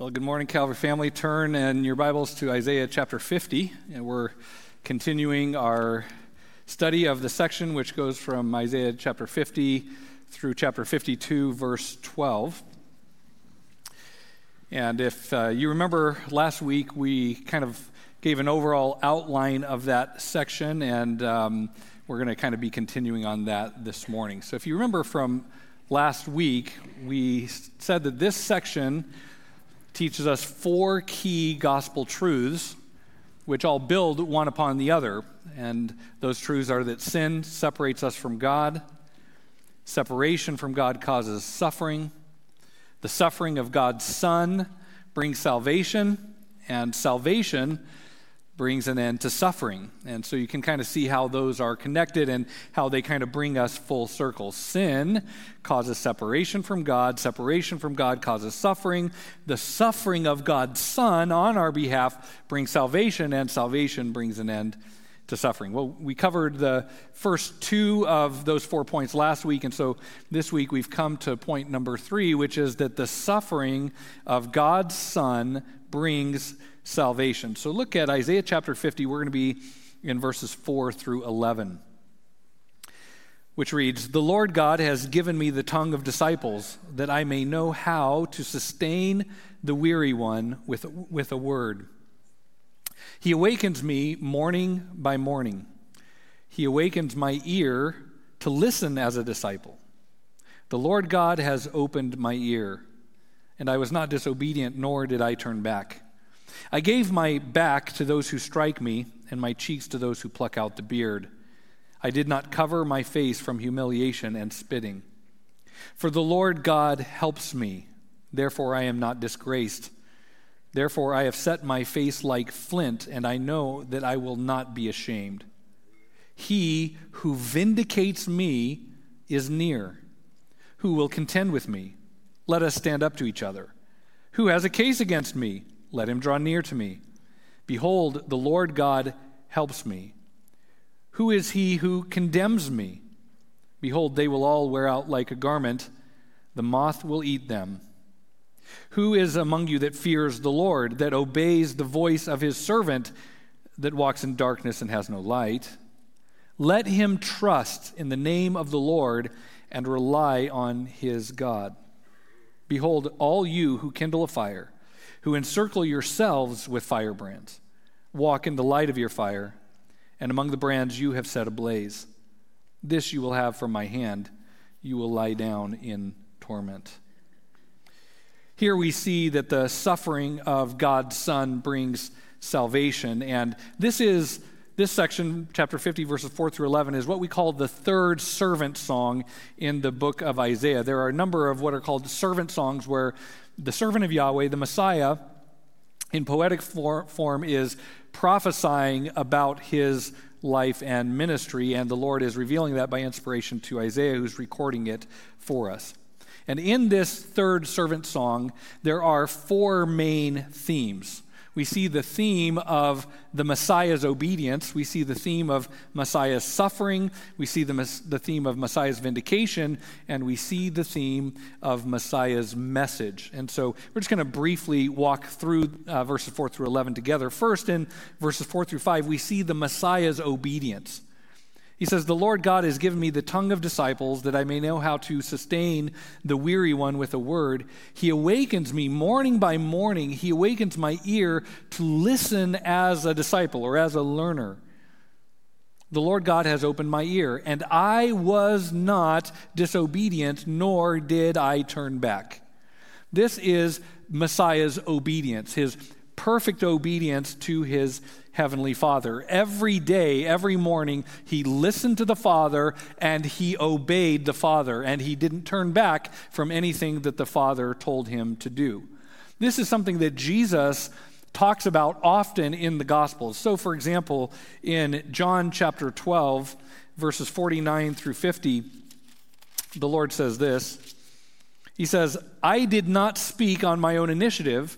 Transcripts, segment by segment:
Well, good morning, Calvary family. Turn in your Bibles to Isaiah chapter 50, and we're continuing our study of the section which goes from Isaiah chapter 50 through chapter 52, verse 12. And if uh, you remember last week, we kind of gave an overall outline of that section, and um, we're going to kind of be continuing on that this morning. So if you remember from last week, we said that this section teaches us four key gospel truths, which all build one upon the other. And those truths are that sin separates us from God, separation from God causes suffering, the suffering of God's Son brings salvation, and salvation brings an end to suffering. And so you can kind of see how those are connected and how they kind of bring us full circle. Sin causes separation from God, separation from God causes suffering. The suffering of God's Son on our behalf brings salvation, and salvation brings an end to suffering. Well, we covered the first two of those four points last week, and so this week we've come to point number three, which is that the suffering of God's Son brings salvation. So look at Isaiah chapter 50. We're going to be in verses 4 through 11, which reads The Lord God has given me the tongue of disciples, that I may know how to sustain the weary one with, with a word. He awakens me morning by morning. He awakens my ear to listen as a disciple. The Lord God has opened my ear, and I was not disobedient, nor did I turn back. I gave my back to those who strike me, and my cheeks to those who pluck out the beard. I did not cover my face from humiliation and spitting. For the Lord God helps me, therefore I am not disgraced. Therefore I have set my face like flint, and I know that I will not be ashamed. He who vindicates me is near. Who will contend with me? Let us stand up to each other. Who has a case against me? Let him draw near to me. Behold, the Lord God helps me. Who is he who condemns me? Behold, they will all wear out like a garment, the moth will eat them. Who is among you that fears the Lord, that obeys the voice of his servant, that walks in darkness and has no light? Let him trust in the name of the Lord and rely on his God. Behold, all you who kindle a fire, who encircle yourselves with firebrands. Walk in the light of your fire, and among the brands you have set ablaze. This you will have from my hand. You will lie down in torment. Here we see that the suffering of God's Son brings salvation. And this is this section, chapter 50, verses 4 through 11, is what we call the third servant song in the book of Isaiah. There are a number of what are called servant songs where the servant of Yahweh, the Messiah, in poetic for, form, is prophesying about his life and ministry, and the Lord is revealing that by inspiration to Isaiah, who's recording it for us. And in this third servant song, there are four main themes we see the theme of the Messiah's obedience. We see the theme of Messiah's suffering. We see the, the theme of Messiah's vindication. And we see the theme of Messiah's message. And so we're just going to briefly walk through uh, verses 4 through 11 together. First, in verses 4 through 5, we see the Messiah's obedience. He says, The Lord God has given me the tongue of disciples that I may know how to sustain the weary one with a word. He awakens me morning by morning. He awakens my ear to listen as a disciple or as a learner. The Lord God has opened my ear, and I was not disobedient, nor did I turn back. This is Messiah's obedience, his perfect obedience to his Heavenly Father. Every day, every morning, he listened to the Father and he obeyed the Father, and he didn't turn back from anything that the Father told him to do. This is something that Jesus talks about often in the Gospels. So, for example, in John chapter 12, verses 49 through 50, the Lord says this He says, I did not speak on my own initiative.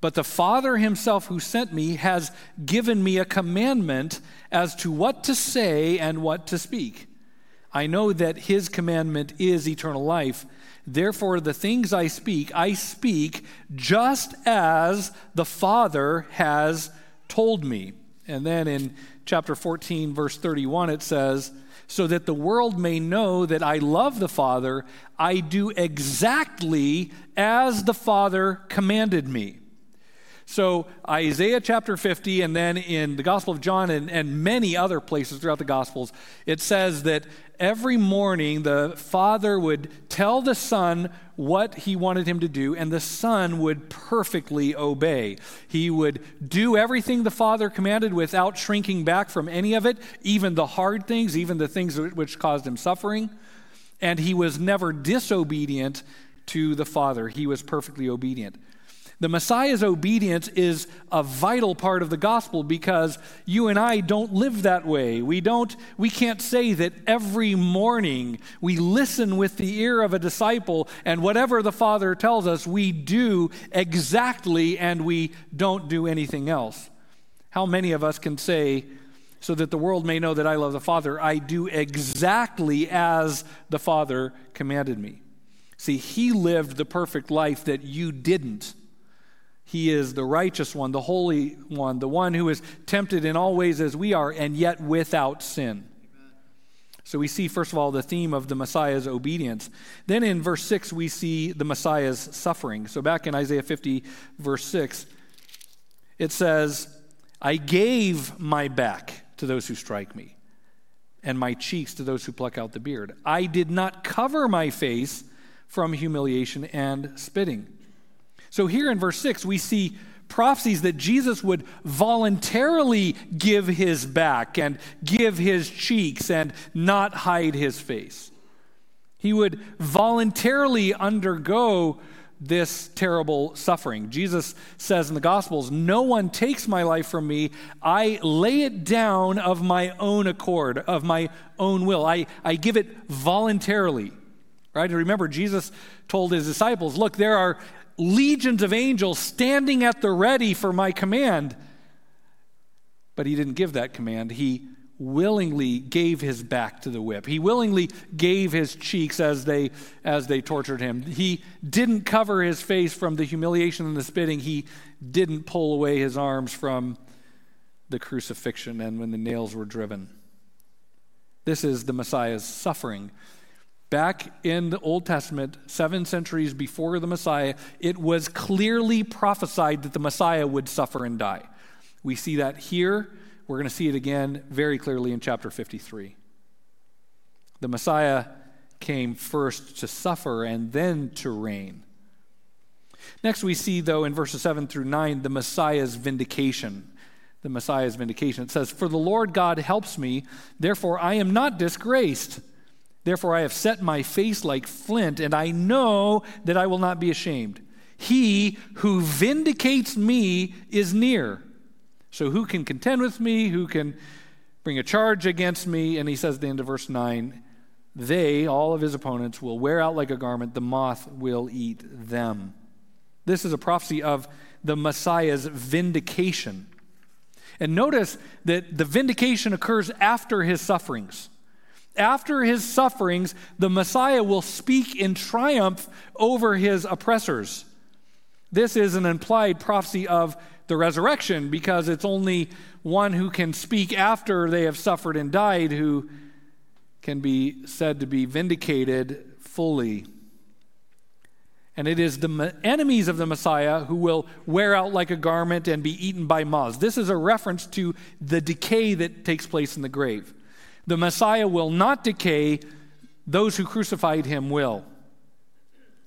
But the Father himself who sent me has given me a commandment as to what to say and what to speak. I know that his commandment is eternal life. Therefore, the things I speak, I speak just as the Father has told me. And then in chapter 14, verse 31, it says, So that the world may know that I love the Father, I do exactly as the Father commanded me. So, Isaiah chapter 50, and then in the Gospel of John and, and many other places throughout the Gospels, it says that every morning the Father would tell the Son what he wanted him to do, and the Son would perfectly obey. He would do everything the Father commanded without shrinking back from any of it, even the hard things, even the things which caused him suffering. And he was never disobedient to the Father, he was perfectly obedient. The Messiah's obedience is a vital part of the gospel because you and I don't live that way. We don't we can't say that every morning we listen with the ear of a disciple and whatever the Father tells us we do exactly and we don't do anything else. How many of us can say so that the world may know that I love the Father, I do exactly as the Father commanded me. See, he lived the perfect life that you didn't. He is the righteous one, the holy one, the one who is tempted in all ways as we are, and yet without sin. So we see, first of all, the theme of the Messiah's obedience. Then in verse 6, we see the Messiah's suffering. So back in Isaiah 50, verse 6, it says, I gave my back to those who strike me, and my cheeks to those who pluck out the beard. I did not cover my face from humiliation and spitting. So here in verse 6, we see prophecies that Jesus would voluntarily give his back and give his cheeks and not hide his face. He would voluntarily undergo this terrible suffering. Jesus says in the Gospels, No one takes my life from me. I lay it down of my own accord, of my own will. I, I give it voluntarily. Right? And remember, Jesus told his disciples, Look, there are legions of angels standing at the ready for my command. But he didn't give that command. He willingly gave his back to the whip. He willingly gave his cheeks as they as they tortured him. He didn't cover his face from the humiliation and the spitting. He didn't pull away his arms from the crucifixion and when the nails were driven. This is the Messiah's suffering. Back in the Old Testament, seven centuries before the Messiah, it was clearly prophesied that the Messiah would suffer and die. We see that here. We're going to see it again very clearly in chapter 53. The Messiah came first to suffer and then to reign. Next, we see, though, in verses 7 through 9, the Messiah's vindication. The Messiah's vindication. It says, For the Lord God helps me, therefore I am not disgraced. Therefore, I have set my face like flint, and I know that I will not be ashamed. He who vindicates me is near. So, who can contend with me? Who can bring a charge against me? And he says at the end of verse 9, they, all of his opponents, will wear out like a garment, the moth will eat them. This is a prophecy of the Messiah's vindication. And notice that the vindication occurs after his sufferings. After his sufferings, the Messiah will speak in triumph over his oppressors. This is an implied prophecy of the resurrection because it's only one who can speak after they have suffered and died who can be said to be vindicated fully. And it is the enemies of the Messiah who will wear out like a garment and be eaten by moths. This is a reference to the decay that takes place in the grave. The Messiah will not decay, those who crucified him will.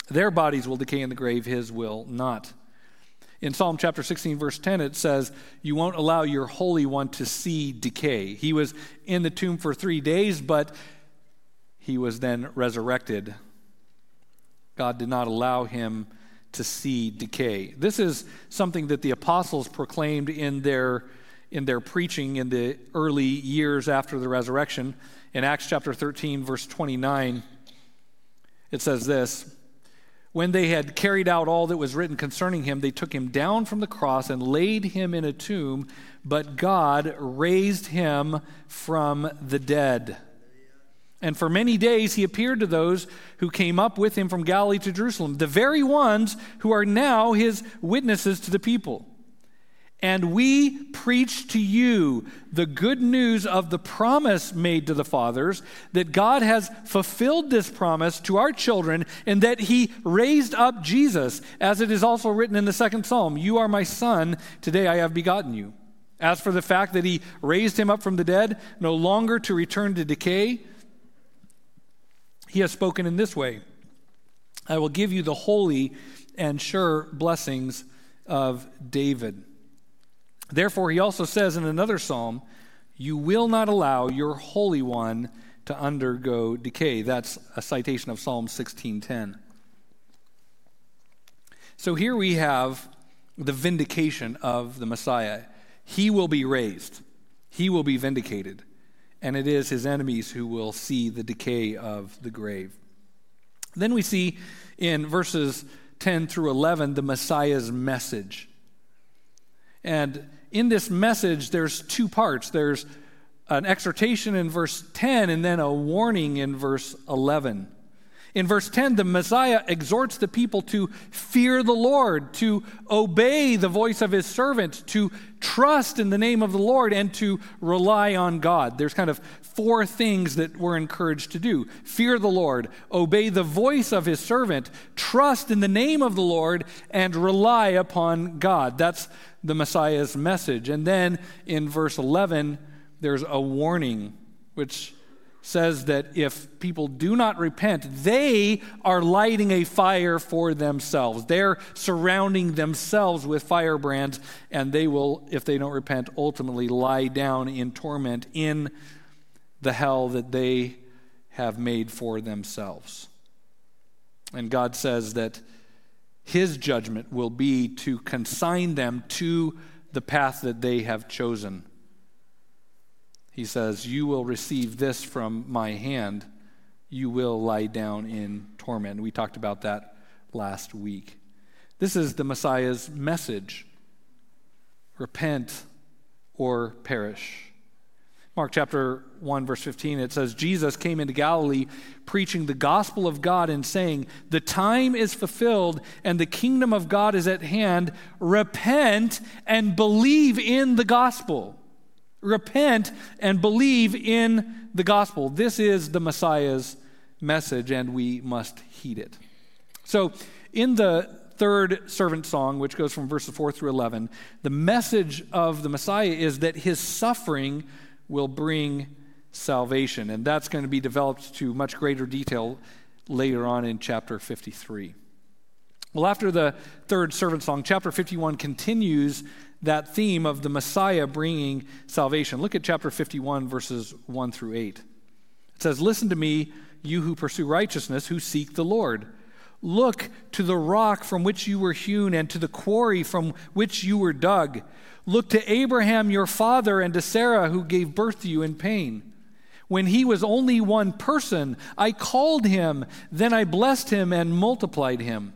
Their bodies will decay in the grave, his will not. In Psalm chapter 16, verse 10, it says, You won't allow your Holy One to see decay. He was in the tomb for three days, but he was then resurrected. God did not allow him to see decay. This is something that the apostles proclaimed in their in their preaching in the early years after the resurrection. In Acts chapter 13, verse 29, it says this When they had carried out all that was written concerning him, they took him down from the cross and laid him in a tomb, but God raised him from the dead. And for many days he appeared to those who came up with him from Galilee to Jerusalem, the very ones who are now his witnesses to the people. And we preach to you the good news of the promise made to the fathers, that God has fulfilled this promise to our children, and that he raised up Jesus, as it is also written in the second psalm You are my son, today I have begotten you. As for the fact that he raised him up from the dead, no longer to return to decay, he has spoken in this way I will give you the holy and sure blessings of David. Therefore, he also says in another psalm, You will not allow your Holy One to undergo decay. That's a citation of Psalm 16:10. So here we have the vindication of the Messiah. He will be raised. He will be vindicated and it is his enemies who will see the decay of the grave. Then we see in verses 10 through 11 the Messiah's message. And in this message, there's two parts there's an exhortation in verse 10 and then a warning in verse 11. In verse 10, the Messiah exhorts the people to fear the Lord, to obey the voice of his servant, to trust in the name of the Lord, and to rely on God. There's kind of four things that we're encouraged to do fear the Lord, obey the voice of his servant, trust in the name of the Lord, and rely upon God. That's the Messiah's message. And then in verse 11, there's a warning, which says that if people do not repent, they are lighting a fire for themselves. They're surrounding themselves with firebrands, and they will, if they don't repent, ultimately lie down in torment in the hell that they have made for themselves. And God says that His judgment will be to consign them to the path that they have chosen. He says, You will receive this from my hand. You will lie down in torment. We talked about that last week. This is the Messiah's message repent or perish. Mark chapter 1, verse 15, it says, Jesus came into Galilee preaching the gospel of God and saying, The time is fulfilled and the kingdom of God is at hand. Repent and believe in the gospel repent and believe in the gospel. This is the Messiah's message, and we must heed it. So, in the third servant song, which goes from verses 4 through 11, the message of the Messiah is that his suffering will bring salvation. And that's going to be developed to much greater detail later on in chapter 53. Well, after the third servant song, chapter 51 continues that theme of the Messiah bringing salvation. Look at chapter 51, verses 1 through 8. It says, Listen to me, you who pursue righteousness, who seek the Lord. Look to the rock from which you were hewn and to the quarry from which you were dug. Look to Abraham your father and to Sarah who gave birth to you in pain. When he was only one person, I called him, then I blessed him and multiplied him.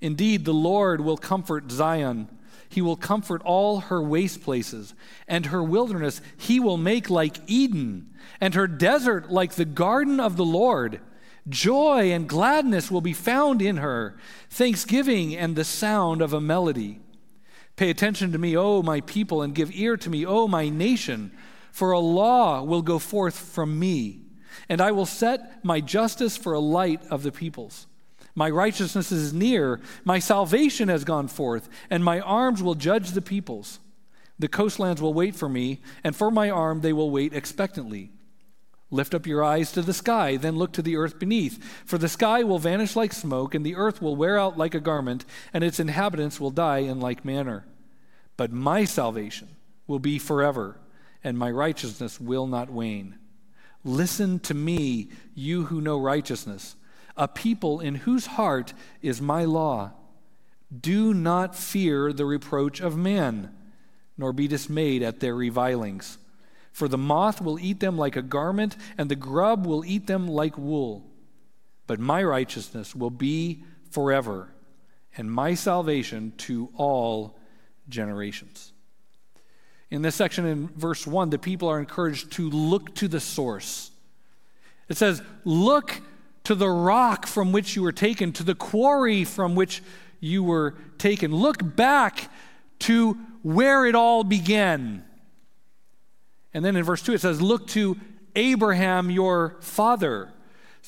Indeed, the Lord will comfort Zion he will comfort all her waste places, and her wilderness he will make like Eden, and her desert like the garden of the Lord. Joy and gladness will be found in her, thanksgiving and the sound of a melody. Pay attention to me, O my people, and give ear to me, O my nation, for a law will go forth from me, and I will set my justice for a light of the peoples. My righteousness is near. My salvation has gone forth, and my arms will judge the peoples. The coastlands will wait for me, and for my arm they will wait expectantly. Lift up your eyes to the sky, then look to the earth beneath. For the sky will vanish like smoke, and the earth will wear out like a garment, and its inhabitants will die in like manner. But my salvation will be forever, and my righteousness will not wane. Listen to me, you who know righteousness a people in whose heart is my law. Do not fear the reproach of men, nor be dismayed at their revilings. For the moth will eat them like a garment, and the grub will eat them like wool. But my righteousness will be forever, and my salvation to all generations. In this section in verse 1, the people are encouraged to look to the source It says, Look to the rock from which you were taken, to the quarry from which you were taken. Look back to where it all began. And then in verse 2 it says, Look to Abraham, your father.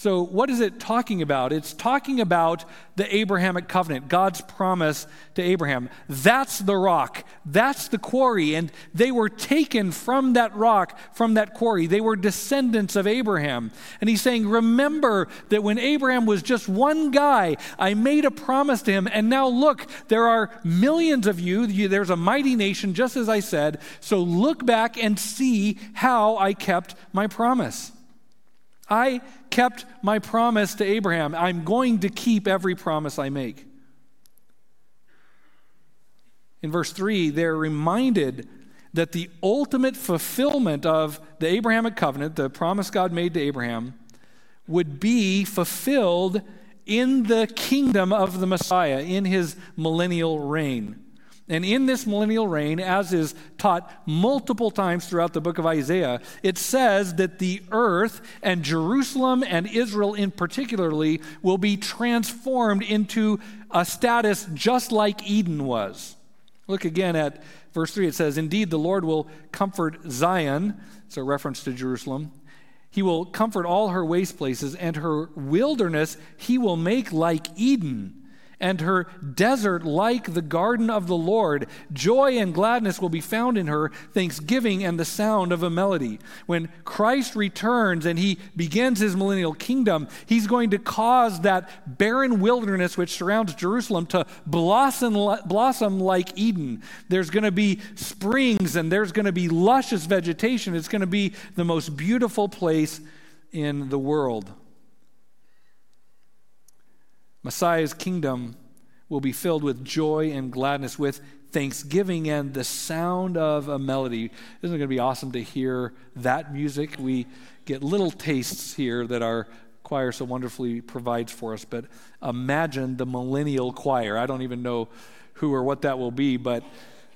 So, what is it talking about? It's talking about the Abrahamic covenant, God's promise to Abraham. That's the rock, that's the quarry. And they were taken from that rock, from that quarry. They were descendants of Abraham. And he's saying, Remember that when Abraham was just one guy, I made a promise to him. And now look, there are millions of you. There's a mighty nation, just as I said. So, look back and see how I kept my promise. I kept my promise to Abraham. I'm going to keep every promise I make. In verse 3, they're reminded that the ultimate fulfillment of the Abrahamic covenant, the promise God made to Abraham, would be fulfilled in the kingdom of the Messiah, in his millennial reign. And in this millennial reign, as is taught multiple times throughout the book of Isaiah, it says that the earth and Jerusalem and Israel in particularly will be transformed into a status just like Eden was. Look again at verse 3. It says, Indeed, the Lord will comfort Zion. It's a reference to Jerusalem. He will comfort all her waste places, and her wilderness he will make like Eden and her desert like the garden of the Lord. Joy and gladness will be found in her, thanksgiving and the sound of a melody. When Christ returns and he begins his millennial kingdom, he's going to cause that barren wilderness which surrounds Jerusalem to blossom, blossom like Eden. There's going to be springs and there's going to be luscious vegetation. It's going to be the most beautiful place in the world. Messiah's kingdom will be filled with joy and gladness, with thanksgiving and the sound of a melody. Isn't it going to be awesome to hear that music? We get little tastes here that our choir so wonderfully provides for us, but imagine the millennial choir. I don't even know who or what that will be, but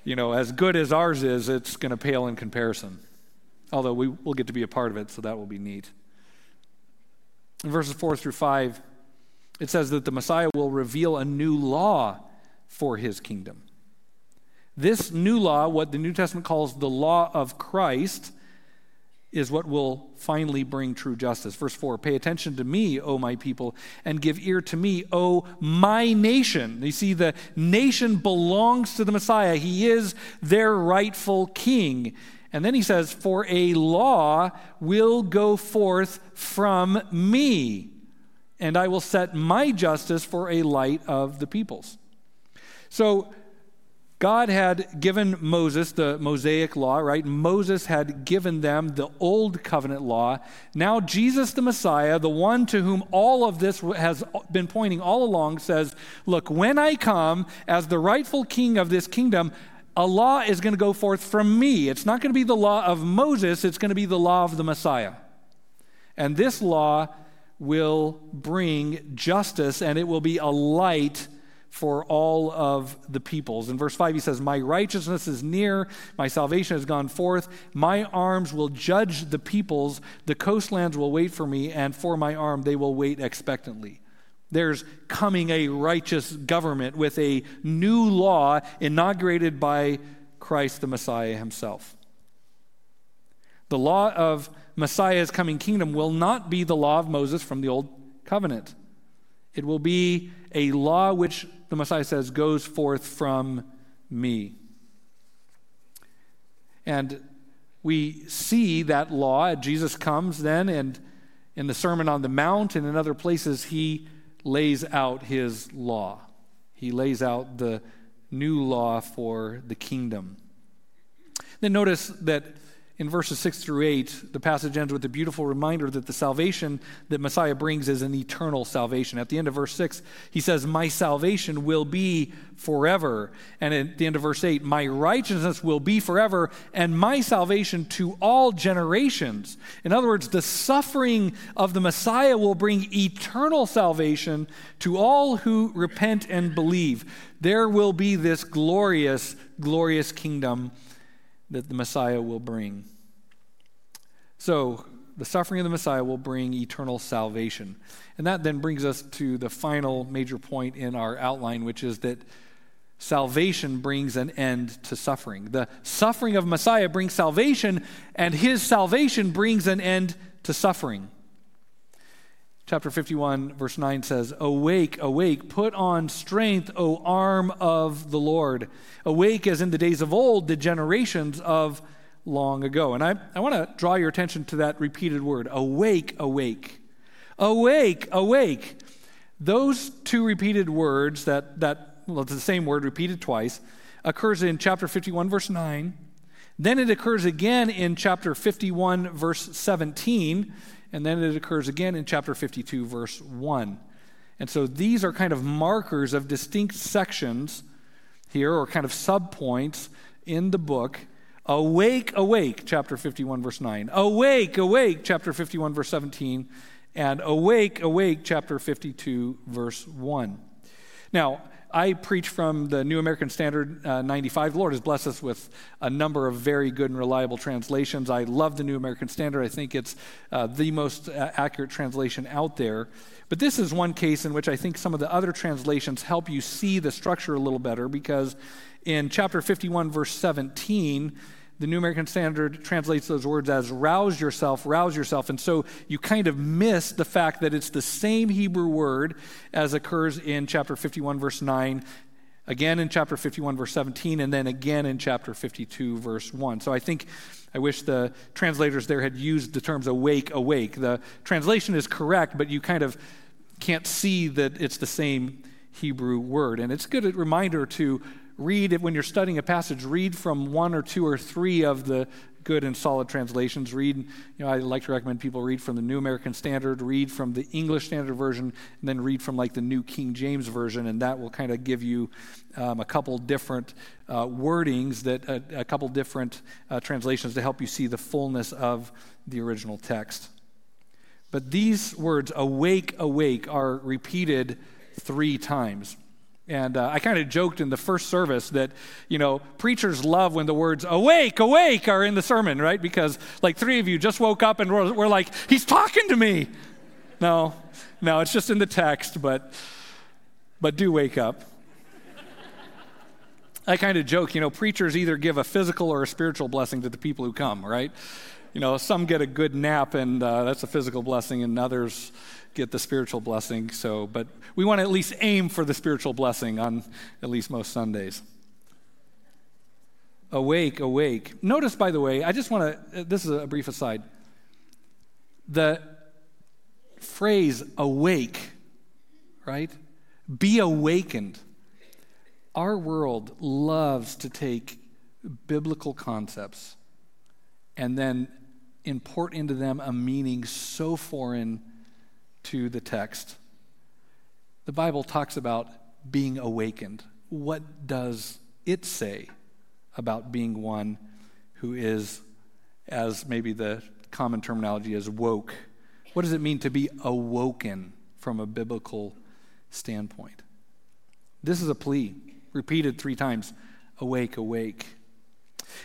you know, as good as ours is, it's going to pale in comparison. Although we will get to be a part of it, so that will be neat. In verses 4 through 5, it says that the Messiah will reveal a new law for his kingdom. This new law, what the New Testament calls the law of Christ, is what will finally bring true justice. Verse 4 Pay attention to me, O my people, and give ear to me, O my nation. You see, the nation belongs to the Messiah, he is their rightful king. And then he says, For a law will go forth from me and I will set my justice for a light of the peoples. So, God had given Moses the Mosaic law, right? Moses had given them the old covenant law. Now, Jesus the Messiah, the one to whom all of this has been pointing all along, says, Look, when I come as the rightful king of this kingdom, a law is going to go forth from me. It's not going to be the law of Moses, it's going to be the law of the Messiah. And this law will bring justice and it will be a light for all of the peoples. In verse 5, he says, My righteousness is near, my salvation has gone forth, my arms will judge the peoples, the coastlands will wait for me, and for my arm they will wait expectantly. There's coming a righteous government with a new law inaugurated by Christ the Messiah himself. The law of Messiah's coming kingdom will not be the law of Moses from the old covenant. It will be a law which the Messiah says goes forth from me. And we see that law. Jesus comes then, and in the Sermon on the Mount and in other places, he lays out his law. He lays out the new law for the kingdom. Then notice that in verses 6 through 8, the passage ends with a beautiful reminder that the salvation that Messiah brings is an eternal salvation. At the end of verse 6, he says, My salvation will be forever. And at the end of verse 8, My righteousness will be forever, and my salvation to all generations. In other words, the suffering of the Messiah will bring eternal salvation to all who repent and believe. There will be this glorious, glorious kingdom that the Messiah will bring. So, The suffering of the Messiah will bring eternal salvation. And that then brings us to the final major point in our outline, which is that salvation brings an end to suffering. The suffering of Messiah brings salvation, and his salvation brings an end to suffering. Chapter 51, verse 9 says, Awake, awake, put on strength, O arm of the Lord. Awake as in the days of old, the generations of long ago. And I, I want to draw your attention to that repeated word awake, awake. Awake, awake. Those two repeated words, that, that well, it's the same word repeated twice, occurs in chapter 51, verse 9. Then it occurs again in chapter 51, verse 17 and then it occurs again in chapter 52, verse 1. And so these are kind of markers of distinct sections here, or kind of subpoints in the book. Awake, awake, chapter 51, verse 9. Awake, awake, chapter 51, verse 17. And awake, awake, chapter 52, verse 1. Now, I preach from the New American Standard uh, 95. The Lord has blessed us with a number of very good and reliable translations. I love the New American Standard. I think it's uh, the most uh, accurate translation out there. But this is one case in which I think some of the other translations help you see the structure a little better because in chapter 51, verse 17, the New American Standard translates those words as rouse yourself, rouse yourself. And so you kind of miss the fact that it's the same Hebrew word as occurs in chapter 51, verse 9, again in chapter 51, verse 17, and then again in chapter 52, verse 1. So I think I wish the translators there had used the terms awake, awake. The translation is correct, but you kind of can't see that it's the same Hebrew word. And it's a good reminder to read it when you're studying a passage, read from one or two or three of the good and solid translations. Read, you know, I like to recommend people read from the New American Standard, read from the English Standard Version, and then read from like the New King James Version, and that will kind of give you um, a couple different uh, wordings, that uh, a couple different uh, translations to help you see the fullness of the original text. But these words, awake, awake, are repeated three times. And uh, I kind of joked in the first service that, you know, preachers love when the words awake, awake are in the sermon, right? Because like three of you just woke up and we're, we're like, he's talking to me. No, no, it's just in the text, but, but do wake up. I kind of joke, you know, preachers either give a physical or a spiritual blessing to the people who come, right? You know, some get a good nap and uh, that's a physical blessing, and others, get the spiritual blessing. So, but we want to at least aim for the spiritual blessing on at least most Sundays. Awake, awake. Notice, by the way, I just want to, uh, this is a brief aside. The phrase awake, right? Be awakened. Our world loves to take biblical concepts and then import into them a meaning so foreign to the text. The Bible talks about being awakened. What does it say about being one who is, as maybe the common terminology is, woke? What does it mean to be awoken from a biblical standpoint? This is a plea, repeated three times awake, awake.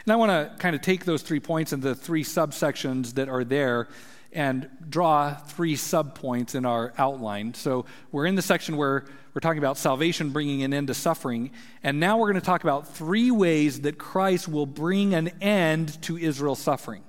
And I want to kind of take those three points and the three subsections that are there and draw three subpoints in our outline. So we're in the section where we're talking about salvation bringing an end to suffering. And now we're going to talk about three ways that Christ will bring an end to Israel's suffering.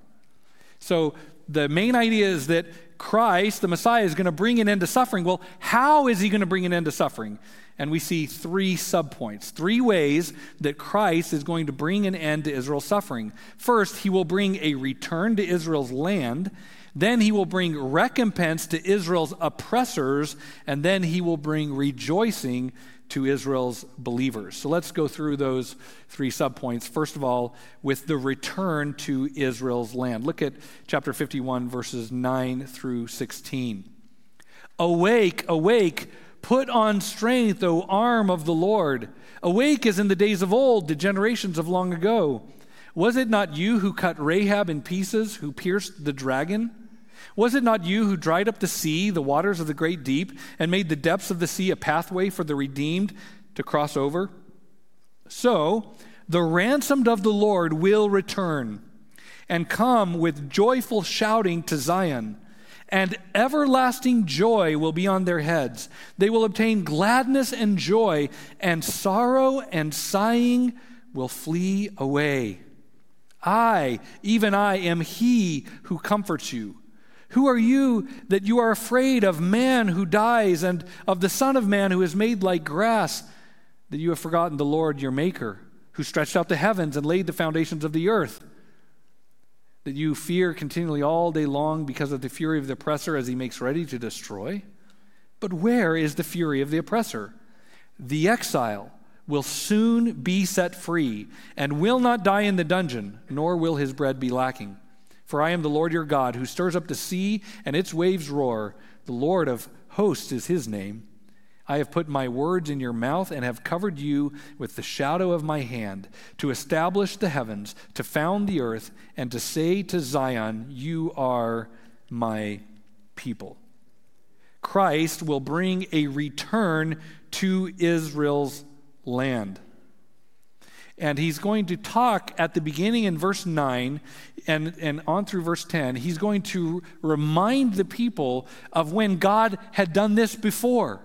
So the main idea is that Christ, the Messiah, is going to bring an end to suffering. Well, how is he going to bring an end to suffering? And we see three subpoints, three ways that Christ is going to bring an end to Israel's suffering. First, he will bring a return to Israel's land. Then he will bring recompense to Israel's oppressors, and then he will bring rejoicing to Israel's believers. So let's go through those three subpoints. First of all, with the return to Israel's land. Look at chapter 51, verses 9 through 16. Awake, awake, put on strength, O arm of the Lord. Awake as in the days of old, the generations of long ago. Was it not you who cut Rahab in pieces, who pierced the dragon? Was it not you who dried up the sea, the waters of the great deep, and made the depths of the sea a pathway for the redeemed to cross over? So, the ransomed of the Lord will return, and come with joyful shouting to Zion. And everlasting joy will be on their heads. They will obtain gladness and joy, and sorrow and sighing will flee away. I, even I, am he who comforts you. Who are you that you are afraid of man who dies and of the Son of Man who is made like grass, that you have forgotten the Lord your Maker, who stretched out the heavens and laid the foundations of the earth? That you fear continually all day long because of the fury of the oppressor as he makes ready to destroy? But where is the fury of the oppressor? The exile will soon be set free and will not die in the dungeon, nor will his bread be lacking. For I am the Lord your God, who stirs up the sea and its waves roar. The Lord of hosts is his name. I have put my words in your mouth and have covered you with the shadow of my hand, to establish the heavens, to found the earth, and to say to Zion, You are my people. Christ will bring a return to Israel's land. And he's going to talk at the beginning in verse 9 and, and on through verse 10. He's going to remind the people of when God had done this before.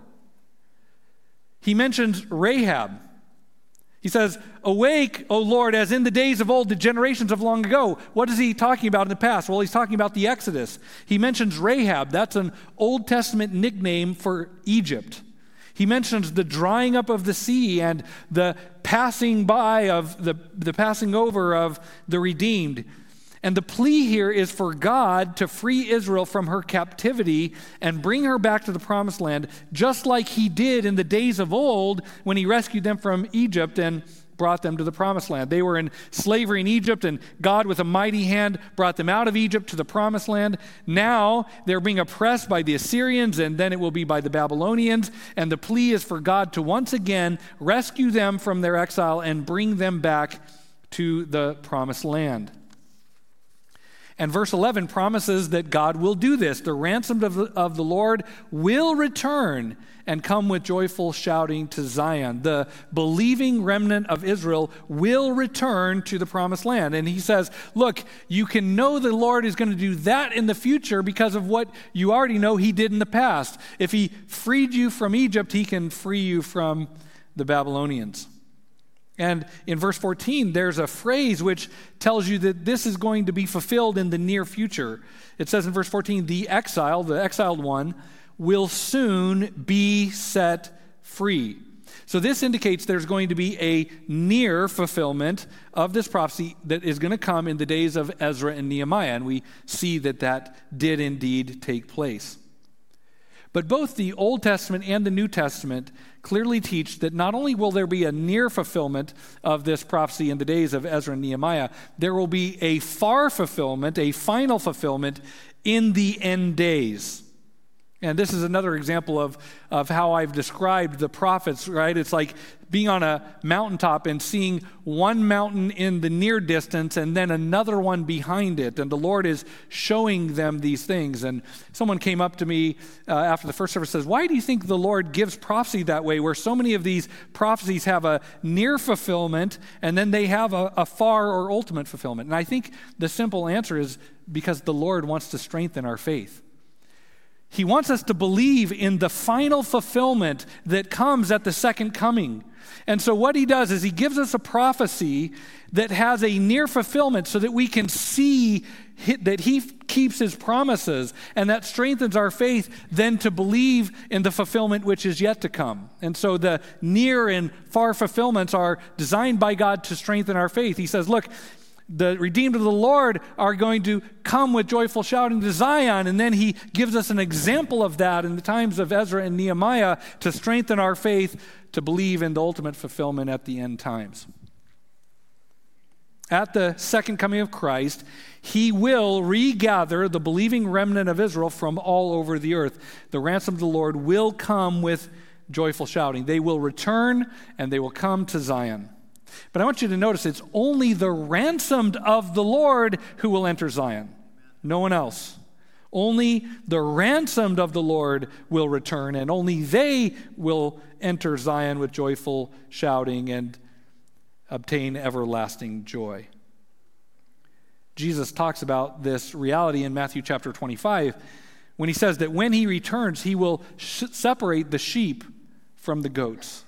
He mentions Rahab. He says, Awake, O Lord, as in the days of old, the generations of long ago. What is he talking about in the past? Well, he's talking about the Exodus. He mentions Rahab. That's an Old Testament nickname for Egypt. He mentions the drying up of the sea and the passing by of the, the passing over of the redeemed. And the plea here is for God to free Israel from her captivity and bring her back to the promised land, just like he did in the days of old when he rescued them from Egypt and brought them to the promised land. They were in slavery in Egypt, and God, with a mighty hand, brought them out of Egypt to the promised land. Now they're being oppressed by the Assyrians, and then it will be by the Babylonians. And the plea is for God to once again rescue them from their exile and bring them back to the promised land. And verse 11 promises that God will do this. The ransomed of the, of the Lord will return and come with joyful shouting to Zion. The believing remnant of Israel will return to the promised land. And he says, Look, you can know the Lord is going to do that in the future because of what you already know he did in the past. If he freed you from Egypt, he can free you from the Babylonians. And in verse 14, there's a phrase which tells you that this is going to be fulfilled in the near future. It says in verse 14, the exile, the exiled one, will soon be set free. So this indicates there's going to be a near fulfillment of this prophecy that is going to come in the days of Ezra and Nehemiah. And we see that that did indeed take place. But both the Old Testament and the New Testament clearly teach that not only will there be a near fulfillment of this prophecy in the days of Ezra and Nehemiah, there will be a far fulfillment, a final fulfillment in the end days. And this is another example of, of how I've described the prophets, right? It's like being on a mountaintop and seeing one mountain in the near distance and then another one behind it. And the Lord is showing them these things. And someone came up to me uh, after the first service says, Why do you think the Lord gives prophecy that way, where so many of these prophecies have a near fulfillment and then they have a, a far or ultimate fulfillment? And I think the simple answer is because the Lord wants to strengthen our faith. He wants us to believe in the final fulfillment that comes at the second coming. And so, what he does is he gives us a prophecy that has a near fulfillment so that we can see that he keeps his promises, and that strengthens our faith then to believe in the fulfillment which is yet to come. And so, the near and far fulfillments are designed by God to strengthen our faith. He says, Look, the redeemed of the Lord are going to come with joyful shouting to Zion. And then he gives us an example of that in the times of Ezra and Nehemiah to strengthen our faith to believe in the ultimate fulfillment at the end times. At the second coming of Christ, he will regather the believing remnant of Israel from all over the earth. The ransom of the Lord will come with joyful shouting. They will return and they will come to Zion. But I want you to notice it's only the ransomed of the Lord who will enter Zion, no one else. Only the ransomed of the Lord will return, and only they will enter Zion with joyful shouting and obtain everlasting joy. Jesus talks about this reality in Matthew chapter 25 when he says that when he returns, he will sh- separate the sheep from the goats.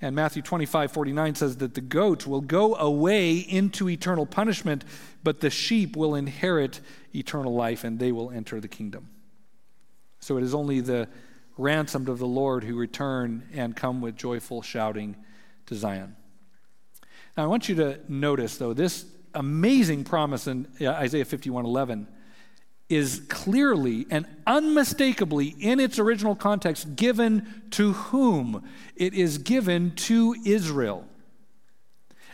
And Matthew 25, 49 says that the goats will go away into eternal punishment, but the sheep will inherit eternal life and they will enter the kingdom. So it is only the ransomed of the Lord who return and come with joyful shouting to Zion. Now I want you to notice, though, this amazing promise in Isaiah 51 11 is clearly and unmistakably, in its original context, given to whom? It is given to Israel.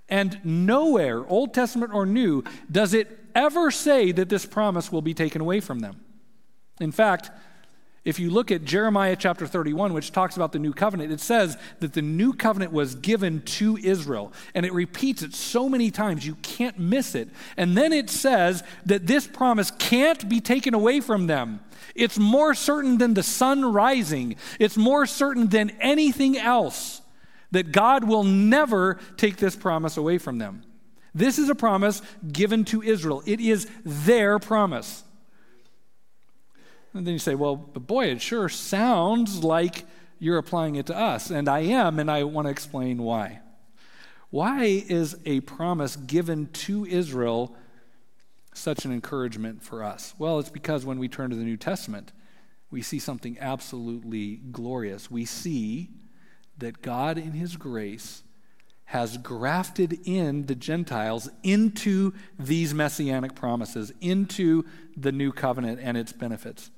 And nowhere, Old Testament or New, does it ever say that this promise will be taken away from them. In fact, if you look at Jeremiah chapter 31, which talks about the new covenant, it says that the new covenant was given to Israel. And it repeats it so many times, you can't miss it. And then it says that this promise can't be taken away from them. It's more certain than the sun rising, it's more certain than anything else that God will never take this promise away from them. This is a promise given to Israel, it is their promise. And then you say, well, but boy, it sure sounds like you're applying it to us. And I am, and I want to explain why. Why is a promise given to Israel such an encouragement for us? Well, it's because when we turn to the New Testament, we see something absolutely glorious. We see that God, in His grace, has grafted in the Gentiles into these messianic promises, into the new covenant and its benefits.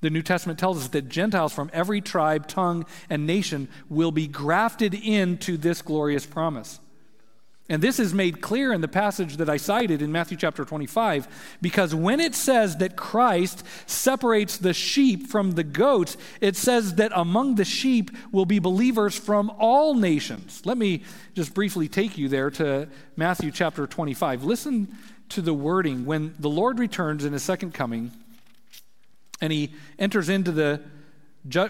The New Testament tells us that Gentiles from every tribe, tongue, and nation will be grafted into this glorious promise. And this is made clear in the passage that I cited in Matthew chapter 25, because when it says that Christ separates the sheep from the goats, it says that among the sheep will be believers from all nations. Let me just briefly take you there to Matthew chapter 25. Listen to the wording. When the Lord returns in his second coming, and he enters into the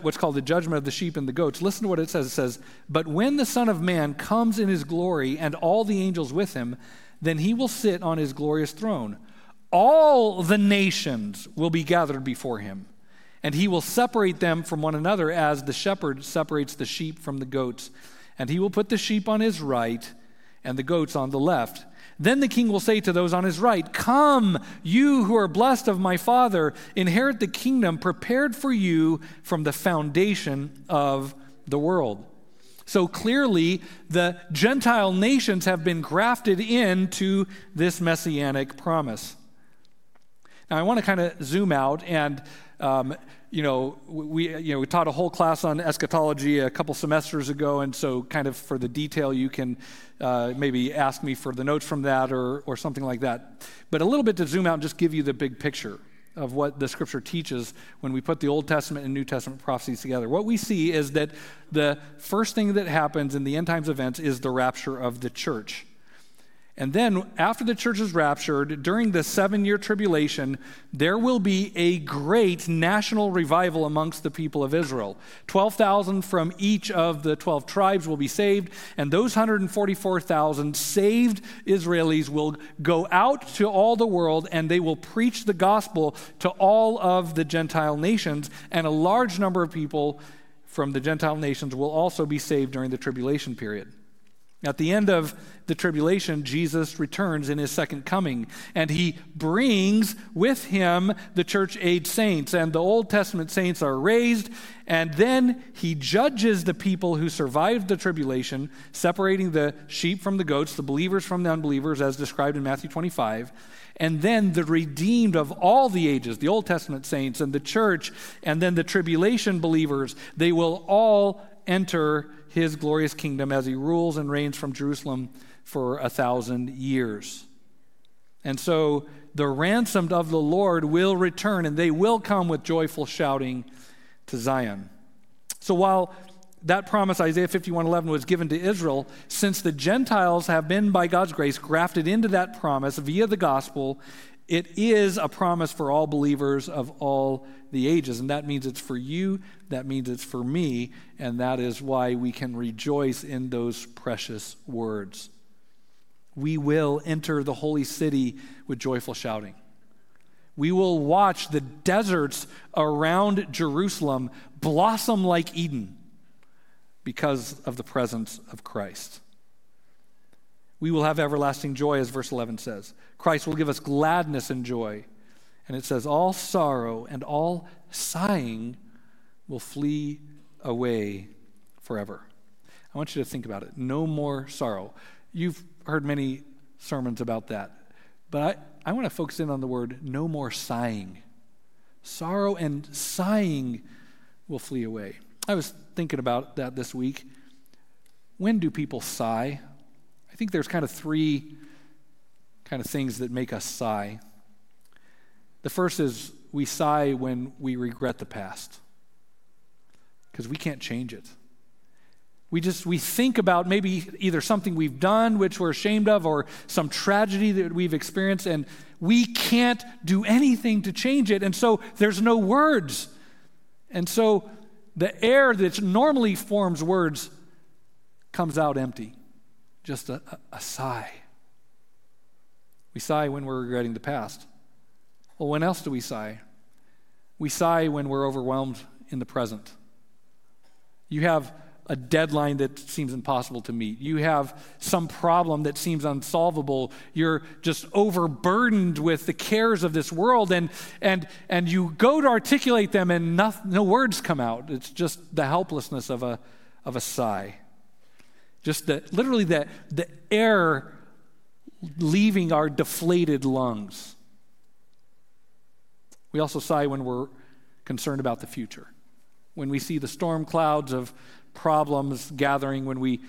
what's called the judgment of the sheep and the goats. Listen to what it says. It says, But when the Son of Man comes in his glory and all the angels with him, then he will sit on his glorious throne. All the nations will be gathered before him, and he will separate them from one another as the shepherd separates the sheep from the goats. And he will put the sheep on his right and the goats on the left. Then the king will say to those on his right, Come, you who are blessed of my Father, inherit the kingdom prepared for you from the foundation of the world. So clearly, the Gentile nations have been grafted into this messianic promise. Now, I want to kind of zoom out and um, you know, we, you know, we taught a whole class on eschatology a couple semesters ago, and so kind of for the detail, you can uh, maybe ask me for the notes from that or, or something like that. But a little bit to zoom out and just give you the big picture of what the scripture teaches when we put the Old Testament and New Testament prophecies together. What we see is that the first thing that happens in the end times events is the rapture of the church. And then, after the church is raptured, during the seven year tribulation, there will be a great national revival amongst the people of Israel. 12,000 from each of the 12 tribes will be saved, and those 144,000 saved Israelis will go out to all the world and they will preach the gospel to all of the Gentile nations, and a large number of people from the Gentile nations will also be saved during the tribulation period. At the end of the tribulation, Jesus returns in his second coming, and he brings with him the church age saints, and the Old Testament saints are raised, and then he judges the people who survived the tribulation, separating the sheep from the goats, the believers from the unbelievers, as described in Matthew 25. And then the redeemed of all the ages, the Old Testament saints and the church, and then the tribulation believers, they will all enter his glorious kingdom as he rules and reigns from Jerusalem for a thousand years. And so the ransomed of the Lord will return and they will come with joyful shouting to Zion. So while that promise, Isaiah 51:11, was given to Israel, since the Gentiles have been, by God's grace, grafted into that promise via the gospel, it is a promise for all believers of all the ages. And that means it's for you, that means it's for me, and that is why we can rejoice in those precious words. we will enter the holy city with joyful shouting. We will watch the deserts around Jerusalem blossom like Eden because of the presence of Christ. We will have everlasting joy, as verse 11 says. Christ will give us gladness and joy. And it says, All sorrow and all sighing will flee away forever. I want you to think about it. No more sorrow. You've heard many sermons about that. But I, I want to focus in on the word no more sighing. Sorrow and sighing will flee away. I was thinking about that this week. When do people sigh? I think there's kind of three kind of things that make us sigh. The first is we sigh when we regret the past because we can't change it. We just we think about maybe either something we've done which we're ashamed of or some tragedy that we've experienced and we can't do anything to change it and so there's no words. And so the air that normally forms words comes out empty. Just a, a, sigh. We sigh when we're regretting the past. Well, when else do we sigh? We sigh when we're overwhelmed in the present. You have a deadline that seems impossible to meet. You have some problem that seems unsolvable. You're just overburdened with the cares of this world, and, and, and you go to articulate them, and no, no words come out. It's just the helplessness of a, of a sigh. Just the, literally the, the air leaving our deflated lungs. We also sigh when we're concerned about the future. When we see the storm clouds of problems gathering, when we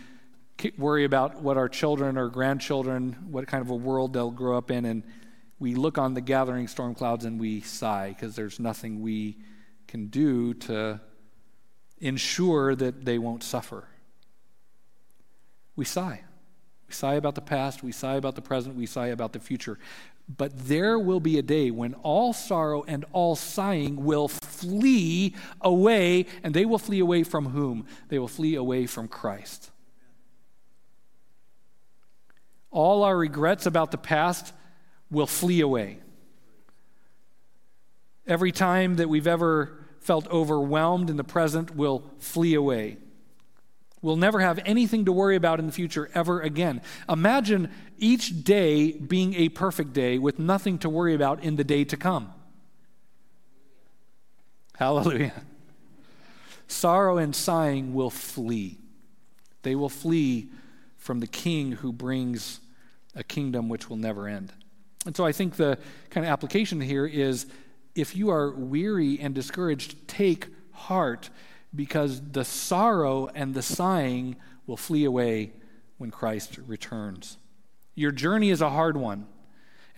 worry about what our children or grandchildren, what kind of a world they'll grow up in, and we look on the gathering storm clouds and we sigh because there's nothing we can do to ensure that they won't suffer. We sigh. We sigh about the past, we sigh about the present, we sigh about the future. But there will be a day when all sorrow and all sighing will flee away, and they will flee away from whom? They will flee away from Christ. All our regrets about the past will flee away. Every time that we've ever felt overwhelmed in the present will flee away. We'll never have anything to worry about in the future ever again. Imagine each day being a perfect day with nothing to worry about in the day to come. Hallelujah. Sorrow and sighing will flee. They will flee from the king who brings a kingdom which will never end. And so I think the kind of application here is if you are weary and discouraged, take heart because the sorrow and the sighing will flee away when Christ returns. Your journey is a hard one.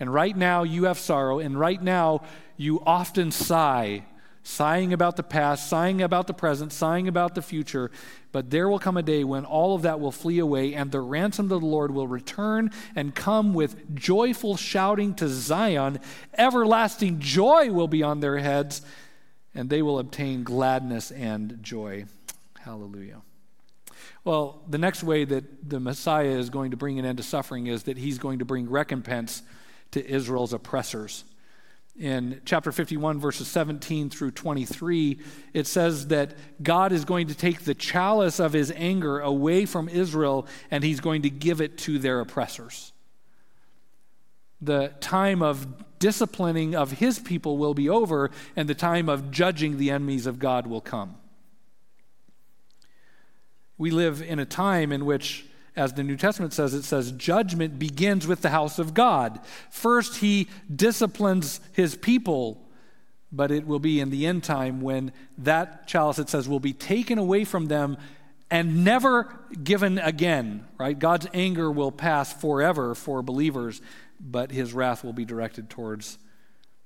And right now you have sorrow, and right now you often sigh, sighing about the past, sighing about the present, sighing about the future. But there will come a day when all of that will flee away, and the ransom of the Lord will return and come with joyful shouting to Zion. Everlasting joy will be on their heads and they will obtain gladness and joy. Hallelujah. Well, the next way that the Messiah is going to bring an end to suffering is that he's going to bring recompense to Israel's oppressors. In chapter 51, verses 17 through 23, it says that God is going to take the chalice of his anger away from Israel and he's going to give it to their oppressors. The time of disciplining of his people will be over, and the time of judging the enemies of God will come. We live in a time in which, as the New Testament says, it says judgment begins with the house of God. First, he disciplines his people, but it will be in the end time when that chalice, it says, will be taken away from them and never given again, right? God's anger will pass forever for believers but his wrath will be directed towards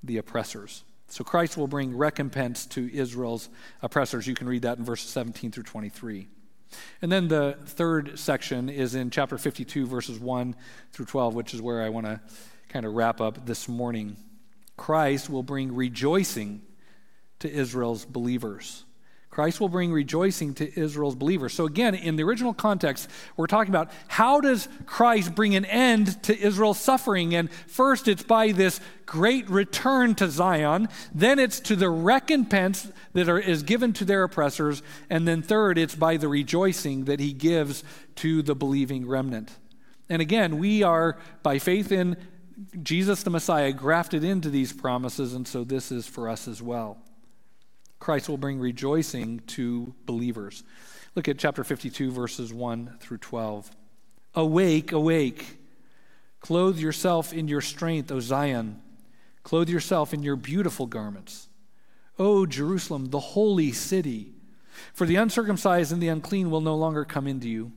the oppressors. So Christ will bring recompense to Israel's oppressors. You can read that in verses 17 through 23. And then the third section is in chapter 52, verses 1 through 12, which is where I want to kind of wrap up this morning. Christ will bring rejoicing to Israel's believers. Christ will bring rejoicing to Israel's believers. So, again, in the original context, we're talking about how does Christ bring an end to Israel's suffering? And first, it's by this great return to Zion. Then, it's to the recompense that are, is given to their oppressors. And then, third, it's by the rejoicing that he gives to the believing remnant. And again, we are, by faith in Jesus the Messiah, grafted into these promises. And so, this is for us as well. Christ will bring rejoicing to believers. Look at chapter 52, verses 1 through 12. Awake, awake. Clothe yourself in your strength, O Zion. Clothe yourself in your beautiful garments. O Jerusalem, the holy city. For the uncircumcised and the unclean will no longer come into you.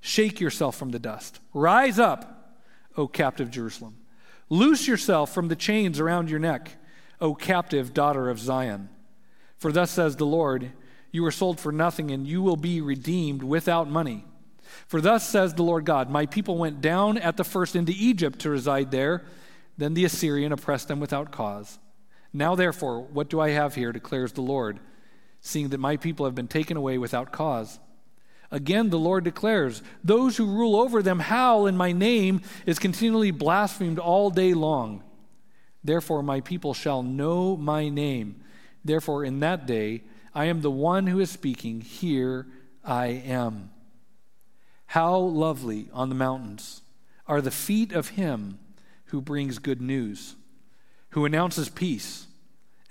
Shake yourself from the dust. Rise up, O captive Jerusalem. Loose yourself from the chains around your neck, O captive daughter of Zion. For thus says the Lord, You were sold for nothing, and you will be redeemed without money. For thus says the Lord God, My people went down at the first into Egypt to reside there. Then the Assyrian oppressed them without cause. Now, therefore, what do I have here, declares the Lord, seeing that my people have been taken away without cause? Again, the Lord declares, Those who rule over them howl, and my name is continually blasphemed all day long. Therefore, my people shall know my name Therefore, in that day, I am the one who is speaking. Here I am. How lovely on the mountains are the feet of him who brings good news, who announces peace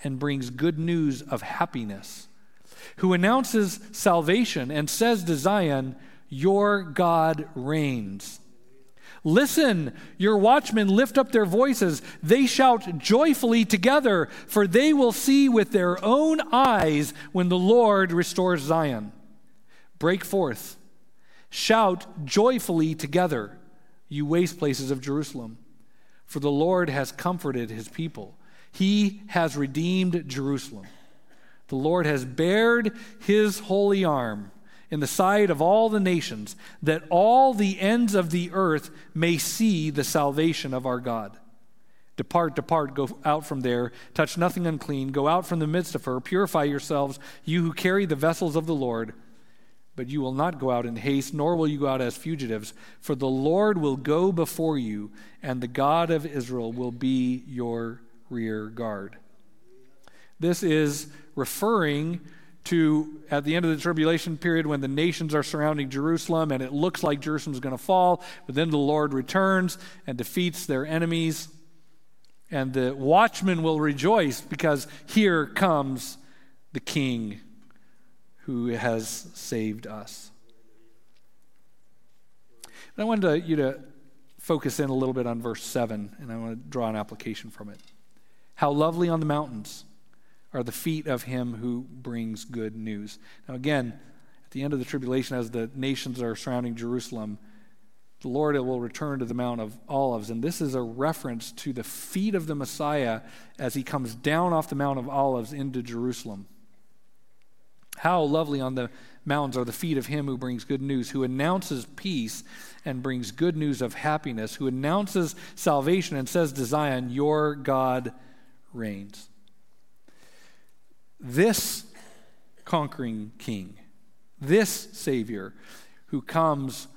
and brings good news of happiness, who announces salvation and says to Zion, Your God reigns. Listen, your watchmen lift up their voices. They shout joyfully together, for they will see with their own eyes when the Lord restores Zion. Break forth. Shout joyfully together, you waste places of Jerusalem. For the Lord has comforted his people, he has redeemed Jerusalem. The Lord has bared his holy arm in the sight of all the nations, that all the ends of the earth may see the salvation of our God. Depart, depart, go out from there, touch nothing unclean, go out from the midst of her, purify yourselves, you who carry the vessels of the Lord. But you will not go out in haste, nor will you go out as fugitives, for the Lord will go before you, and the God of Israel will be your rear guard. This is referring to at the end of the tribulation period when the nations are surrounding Jerusalem and it looks like Jerusalem's going to fall, but then the Lord returns and defeats their enemies. And the watchmen will rejoice because here comes the king who has saved us. And I wanted to, you to focus in a little bit on verse 7, and I want to draw an application from it. How lovely on the mountains are the feet of him who brings good news. Now, again, at the end of the tribulation, as the nations are surrounding Jerusalem, the Lord will return to the Mount of Olives. And this is a reference to the feet of the Messiah as he comes down off the Mount of Olives into Jerusalem. How lovely on the mountains are the feet of him who brings good news, who announces peace and brings good news of happiness, who announces salvation and says to Zion, Your God reigns this conquering king, this Savior who comes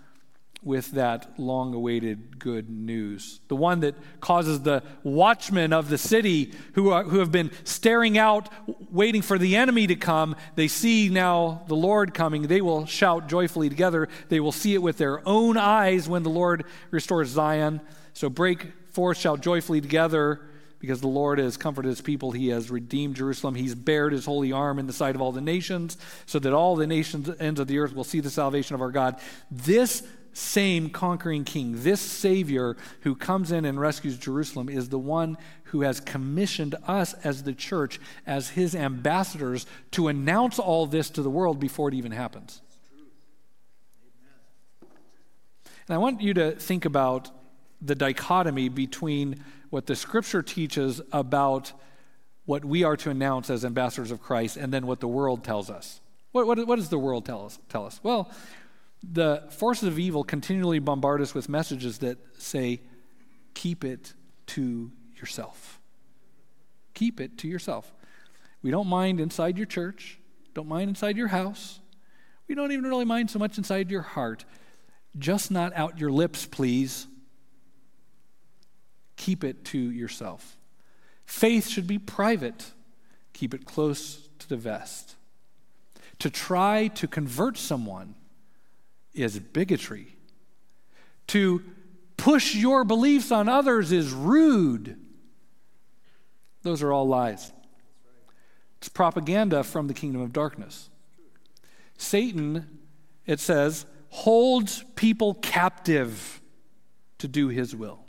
with that long awaited good news. The one that causes the watchmen of the city who, are, who have been staring out, waiting for the enemy to come, they see now the Lord coming. They will shout joyfully together. They will see it with their own eyes when the Lord restores Zion. So break forth, shout joyfully together because the Lord has comforted his people. He has redeemed Jerusalem. He's bared his holy arm in the sight of all the nations, so that all the nations, ends of the earth, will see the salvation of our God. This same conquering king, this Savior who comes in and rescues Jerusalem, is the one who has commissioned us as the church, as his ambassadors, to announce all this to the world before it even happens. And I want you to think about the dichotomy between what the scripture teaches about what we are to announce as ambassadors of Christ and then what the world tells us. What, what, what does the world tell us, tell us? Well, the forces of evil continually bombard us with messages that say, keep it to yourself. Keep it to yourself. We don't mind inside your church. don't mind inside your house. We don't even really mind so much inside your heart. Just not out your lips, please. Keep it to yourself. Faith should be private. Keep it close to the vest. To try to convert someone is bigotry. To push your beliefs on others is rude. Those are all lies. It's propaganda from the kingdom of darkness. Satan, it says, holds people captive to do his will.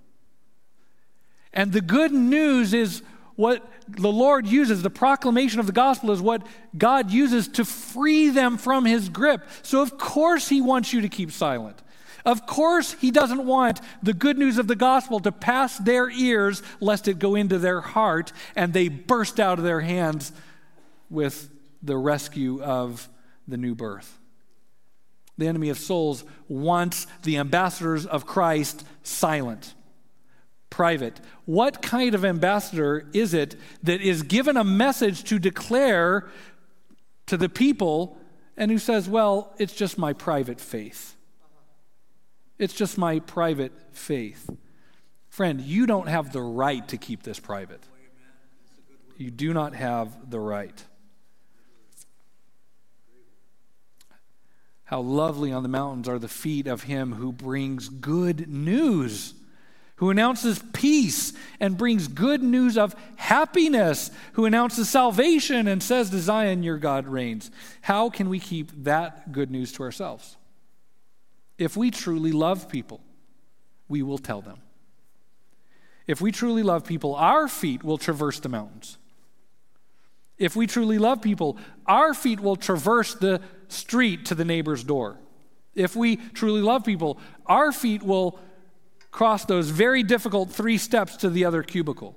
And the good news is what the Lord uses, the proclamation of the gospel is what God uses to free them from his grip. So, of course, he wants you to keep silent. Of course, he doesn't want the good news of the gospel to pass their ears lest it go into their heart and they burst out of their hands with the rescue of the new birth. The enemy of souls wants the ambassadors of Christ silent, private. What kind of ambassador is it that is given a message to declare to the people and who says, Well, it's just my private faith? It's just my private faith. Friend, you don't have the right to keep this private. You do not have the right. How lovely on the mountains are the feet of him who brings good news, who announces peace and brings good news of happiness, who announces salvation and says to Zion, Your God reigns. How can we keep that good news to ourselves? If we truly love people, we will tell them. If we truly love people, our feet will traverse the mountains. If we truly love people, our feet will traverse the street to the neighbor's door. If we truly love people, our feet will cross those very difficult three steps to the other cubicle.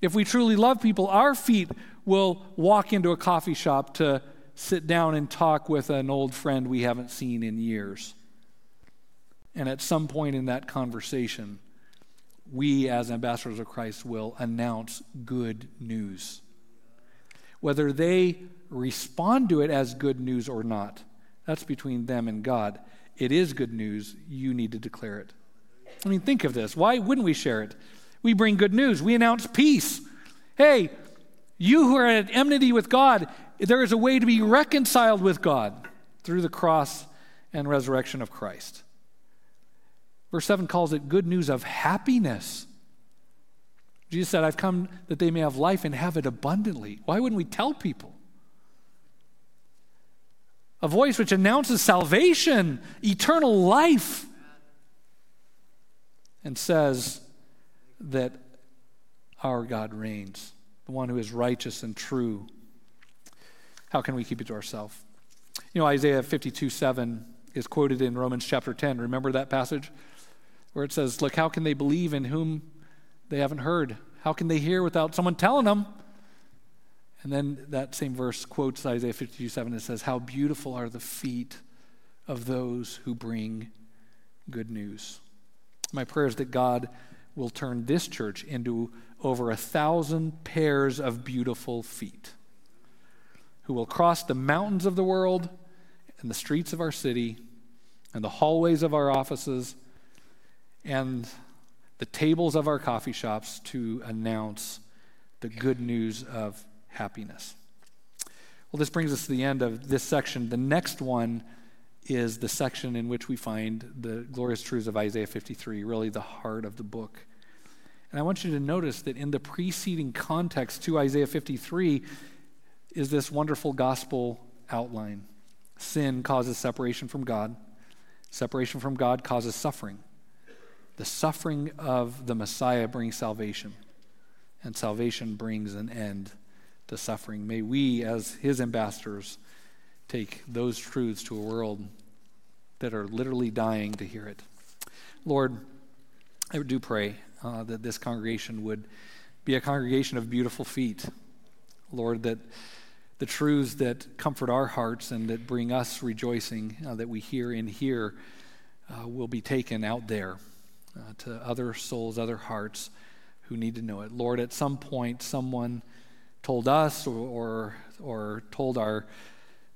If we truly love people, our feet will walk into a coffee shop to sit down and talk with an old friend we haven't seen in years. And at some point in that conversation, we as ambassadors of Christ will announce good news. Whether they respond to it as good news or not, that's between them and God. It is good news. You need to declare it. I mean, think of this. Why wouldn't we share it? We bring good news, we announce peace. Hey, you who are at enmity with God, there is a way to be reconciled with God through the cross and resurrection of Christ. Verse 7 calls it good news of happiness. Jesus said, I've come that they may have life and have it abundantly. Why wouldn't we tell people? A voice which announces salvation, eternal life, and says that our God reigns, the one who is righteous and true. How can we keep it to ourselves? You know, Isaiah 52 7 is quoted in Romans chapter 10. Remember that passage? where it says, Look, how can they believe in whom they haven't heard? How can they hear without someone telling them? And then that same verse quotes Isaiah 52 7. It says, How beautiful are the feet of those who bring good news. My prayer is that God will turn this church into over a thousand pairs of beautiful feet who will cross the mountains of the world and the streets of our city and the hallways of our offices and the tables of our coffee shops to announce the good news of happiness. Well, this brings us to the end of this section. The next one is the section in which we find the glorious truths of Isaiah 53, really the heart of the book. And I want you to notice that in the preceding context to Isaiah 53 is this wonderful gospel outline. Sin causes separation from God, separation from God causes suffering. The suffering of the Messiah brings salvation, and salvation brings an end to suffering. May we, as his ambassadors, take those truths to a world that are literally dying to hear it. Lord, I do pray uh, that this congregation would be a congregation of beautiful feet. Lord, that the truths that comfort our hearts and that bring us rejoicing uh, that we hear in here uh, will be taken out there uh, to other souls, other hearts who need to know it. Lord, at some point, someone told us or, or, or told our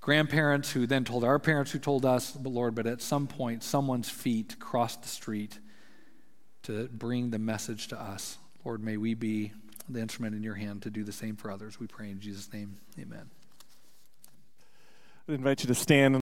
grandparents who then told our parents who told us, but Lord, but at some point, someone's feet crossed the street to bring the message to us. Lord, may we be the instrument in your hand to do the same for others. We pray in Jesus' name. Amen. I invite you to stand.